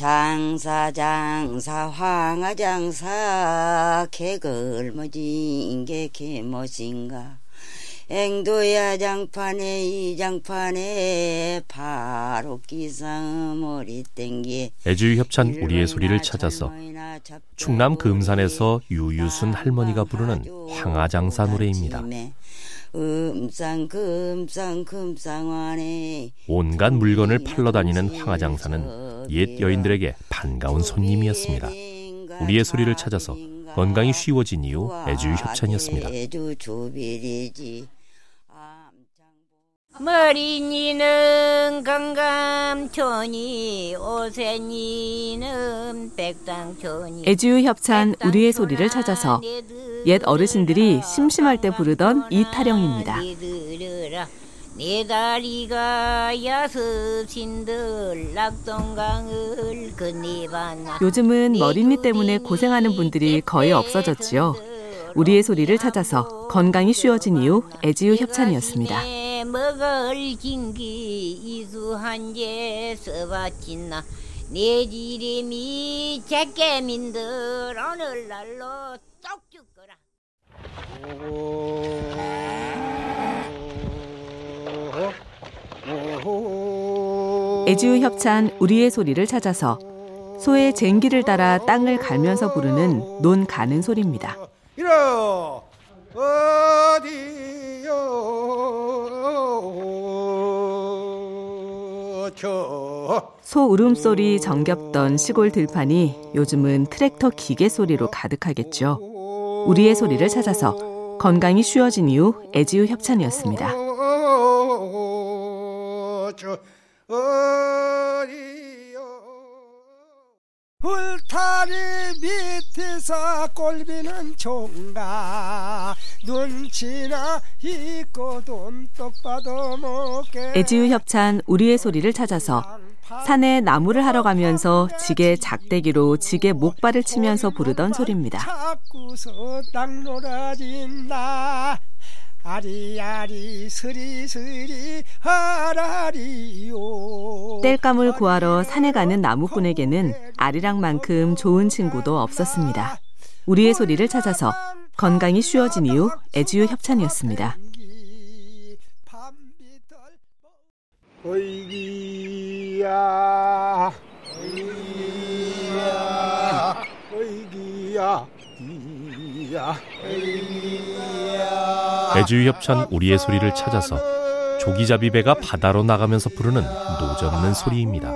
장사 장사 황하 장사. 개걸머진 게 개멋인가? 앵도야 장판에 이 장판에 바로 기상 머리 땡기 애주유 협찬 우리의 소리를 찾아서 충남 금산에서 유유순 할머니가 부르는 황하장사 노래입니다. 음상 금상 금상환에 온갖 물건을 팔러 다니는 황하장사는 옛 여인들에게 반가운 손님이었습니다. 우리의 소리를 찾아서 건강이 쉬워진 이유 애주유 협찬이었습니다. 머리니는 강감촌이 오세니는 백당촌이 애주유 협찬 우리의 소리를 찾아서 옛 어르신들이 심심할 때 부르던 이 타령입니다. 내 다리가 야스신들 낙동강을 건네봤나 요즘은 머리니 때문에 고생하는 분들이 거의 없어졌지요. 우리의 소리를 찾아서 건강이 쉬워진 이유 애지유 협찬이었습니다. 먹을 긴기 이수한제 써바친나 내 지름이 제깨민들 오늘날로 쏙 죽거라 애지유 협찬 우리의 소리를 찾아서 소의 쟁기를 따라 땅을 갈면서 부르는 논 가는 소리입니다. 이러 어디요 소 울음소리 정겹던 시골 들판이 요즘은 트랙터 기계 소리로 가득하겠죠. 우리의 소리를 찾아서 건강이 쉬워진 이유 애지유 협찬이었습니다. 울타리 밑에서 꼴비는 총각 눈치나 있고 돈똑 받아 먹게. 애지유 협찬 우리의 소리를 찾아서 산에 나무를 하러 가면서 지게 작대기로 지게 목발을 치면서 부르던 소리입니다. 아리아리 스리스리 하라리요 땔감을 구하러 산에 가는 나무꾼에게는 아리랑만큼 좋은 친구도 없었습니다. 우리의 소리를 찾아서 건강이 쉬워진 이유 애지유 협찬이었습니다. 어이기야 어이기야 어이기야 이야 애주유 협찬 우리의 소리를 찾아서 조기잡이 배가 바다로 나가면서 부르는 노젓는 소리입니다.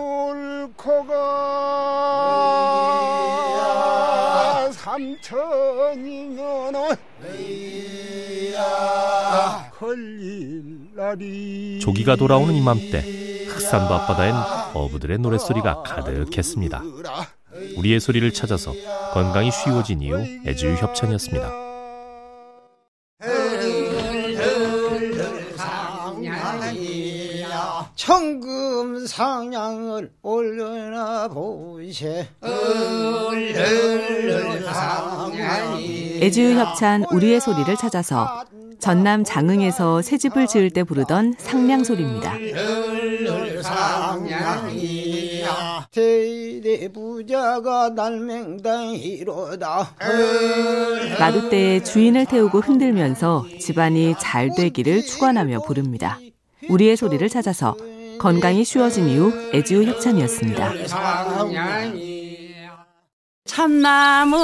조기가 돌아오는 이맘때 흑산도 앞바다엔 어부들의 노랫소리가 가득했습니다. 우리의 소리를 찾아서 건강이 쉬워진 이유 애주유 협찬이었습니다. 청금 상냥을 올려나 보세. 애주유 협찬 우리의 소리를 찾아서 전남 장흥에서 새 집을 지을 때 부르던 상냥 소리입니다. 대대부자가 날맹당이로다. 나루 때 주인을 태우고 흔들면서 집안이 잘 되기를 축원하며 부릅니다. 우리의 소리를 찾아서 건강이 쉬워진 이후 애지우 협찬이었습니다. 참나물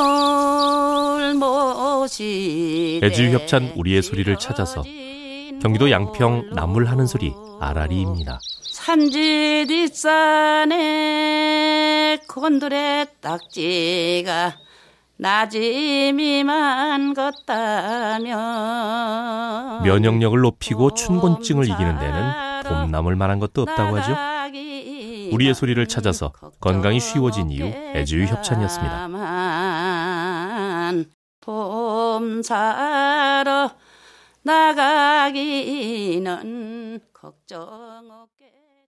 모시 애지우 협찬 우리의 소리를 찾아서 경기도 양평 나물 하는 소리 아라리입니다. 산지 뒷산에 곤드레 딱지가 나짐이만 걷다면 면역력을 높이고 춘곤증을 이기는 데는 봄나물 만한 것도 없다고 하죠. 우리의 소리를 찾아서 건강이 쉬워진 이유 애주유 협찬이었습니다. 봄 사러 나가기는 걱정 없